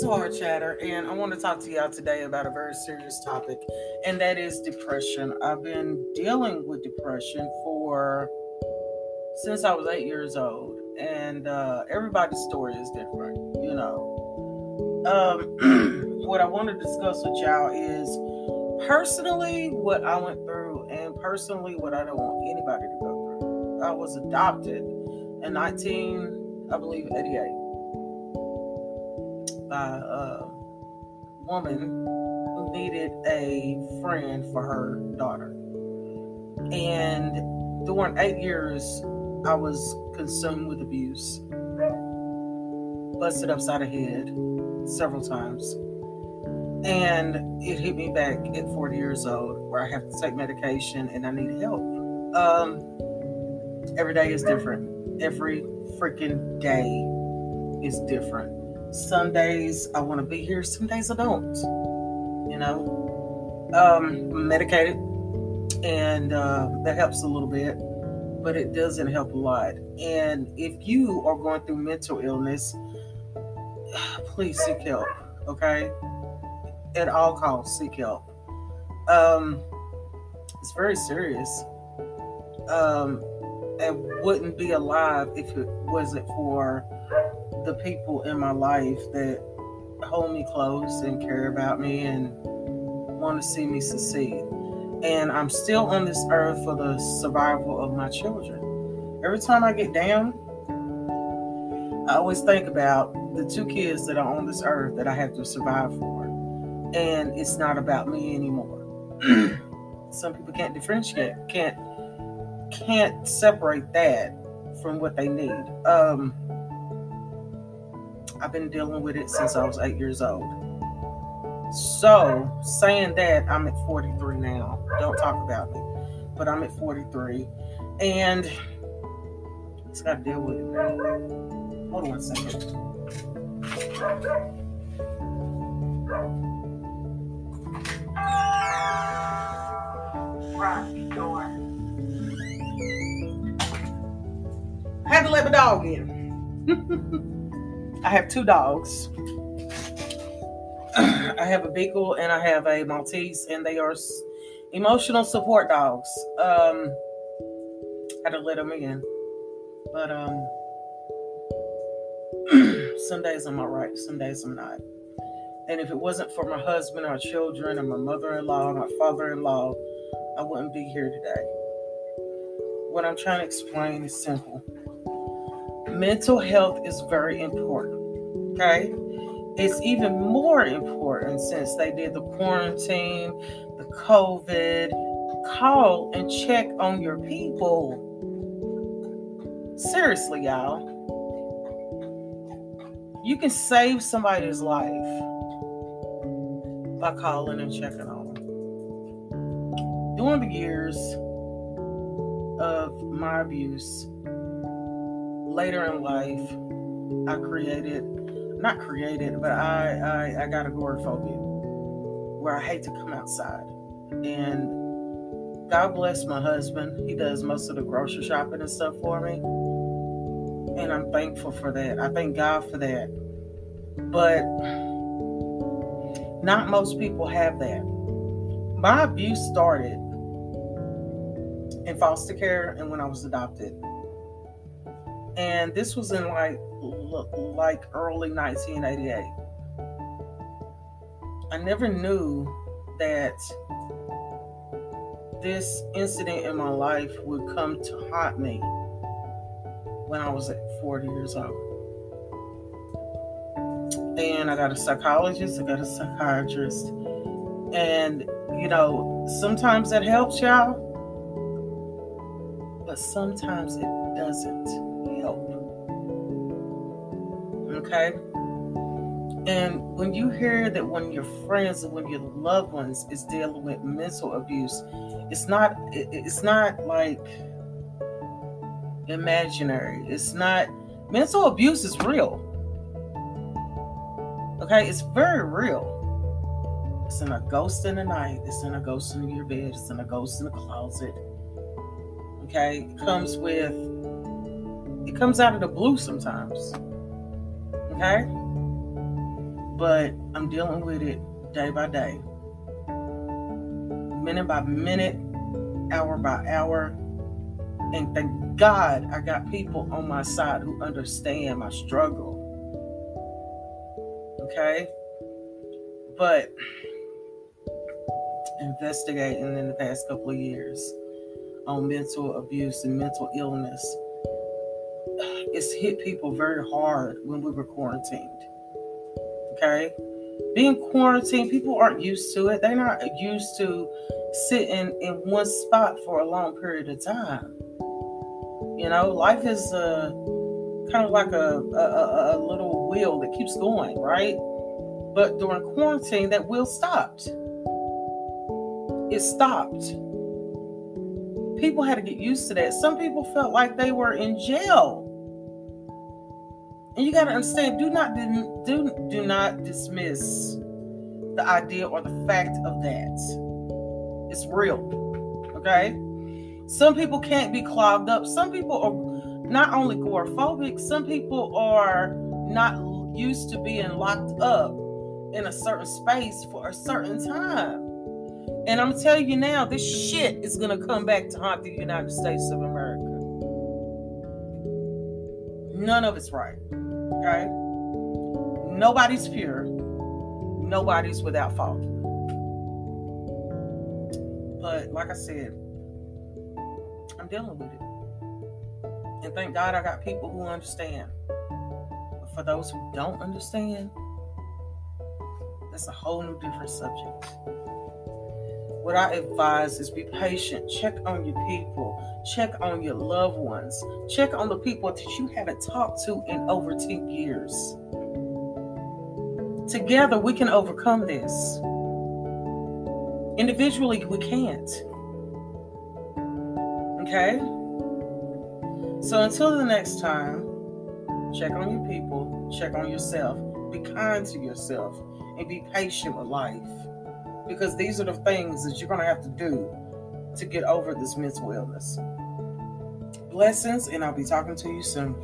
is Hard Chatter, and I want to talk to y'all today about a very serious topic, and that is depression. I've been dealing with depression for since I was eight years old, and uh, everybody's story is different, you know. Um, what I want to discuss with y'all is personally what I went through, and personally what I don't want anybody to go through. I was adopted in 19, I believe, 88 by a woman who needed a friend for her daughter. And during eight years, I was consumed with abuse, busted upside the head several times. And it hit me back at 40 years old where I have to take medication and I need help. Um, every day is different. Every freaking day is different some days I want to be here, some days I don't. You know, um, medicated, and uh, that helps a little bit, but it doesn't help a lot. And if you are going through mental illness, please seek help. Okay, at all costs, seek help. Um, it's very serious. Um, and wouldn't be alive if it wasn't for the people in my life that hold me close and care about me and want to see me succeed. And I'm still on this earth for the survival of my children. Every time I get down, I always think about the two kids that are on this earth that I have to survive for. And it's not about me anymore. Some people can't differentiate, can't can't separate that from what they need. Um, I've been dealing with it since I was eight years old. So, saying that, I'm at 43 now. Don't talk about me. But I'm at 43. And I just got to deal with it. Hold on a second. I had to let my dog in. I have two dogs. I have a beagle and I have a Maltese, and they are emotional support dogs. Um, I had to let them in, but um, some days I'm all right, some days I'm not. And if it wasn't for my husband, our children, and my mother-in-law, my father-in-law, I wouldn't be here today. What I'm trying to explain is simple mental health is very important. Okay. It's even more important since they did the quarantine, the COVID. Call and check on your people. Seriously, y'all. You can save somebody's life by calling and checking on them. During the years of my abuse, later in life, I created, not created, but I, I, I got agoraphobia where I hate to come outside. And God bless my husband. He does most of the grocery shopping and stuff for me. And I'm thankful for that. I thank God for that. But not most people have that. My abuse started in foster care and when I was adopted and this was in like like early 1988. I never knew that this incident in my life would come to haunt me when I was at 40 years old. And I got a psychologist, I got a psychiatrist. And, you know, sometimes that helps y'all, but sometimes it doesn't help. Okay? And when you hear that when your friends and when your loved ones is dealing with mental abuse, it's not it's not like imaginary. It's not mental abuse is real. Okay, it's very real. It's in a ghost in the night, it's in a ghost in your bed, it's in a ghost in the closet. Okay, it comes with it comes out of the blue sometimes. Okay? but I'm dealing with it day by day, minute by minute, hour by hour. And thank God I got people on my side who understand my struggle. Okay? But investigating in the past couple of years on mental abuse and mental illness, it's hit people very hard when we were quarantined. Okay? Being quarantined, people aren't used to it. They're not used to sitting in one spot for a long period of time. You know, life is uh, kind of like a, a, a little wheel that keeps going, right? But during quarantine, that wheel stopped. It stopped. People had to get used to that. Some people felt like they were in jail. And you got to understand, do not do, do not dismiss the idea or the fact of that. It's real. Okay? Some people can't be clogged up. Some people are not only agoraphobic, some people are not used to being locked up in a certain space for a certain time. And I'm telling you now, this shit is going to come back to haunt the United States of America. None of it's right. Okay? Nobody's pure. Nobody's without fault. But like I said, I'm dealing with it. And thank God I got people who understand. But for those who don't understand, that's a whole new different subject. What I advise is be patient. Check on your people. Check on your loved ones. Check on the people that you haven't talked to in over 10 years. Together, we can overcome this. Individually, we can't. Okay? So until the next time, check on your people, check on yourself, be kind to yourself, and be patient with life. Because these are the things that you're going to have to do to get over this mental illness. Blessings, and I'll be talking to you soon.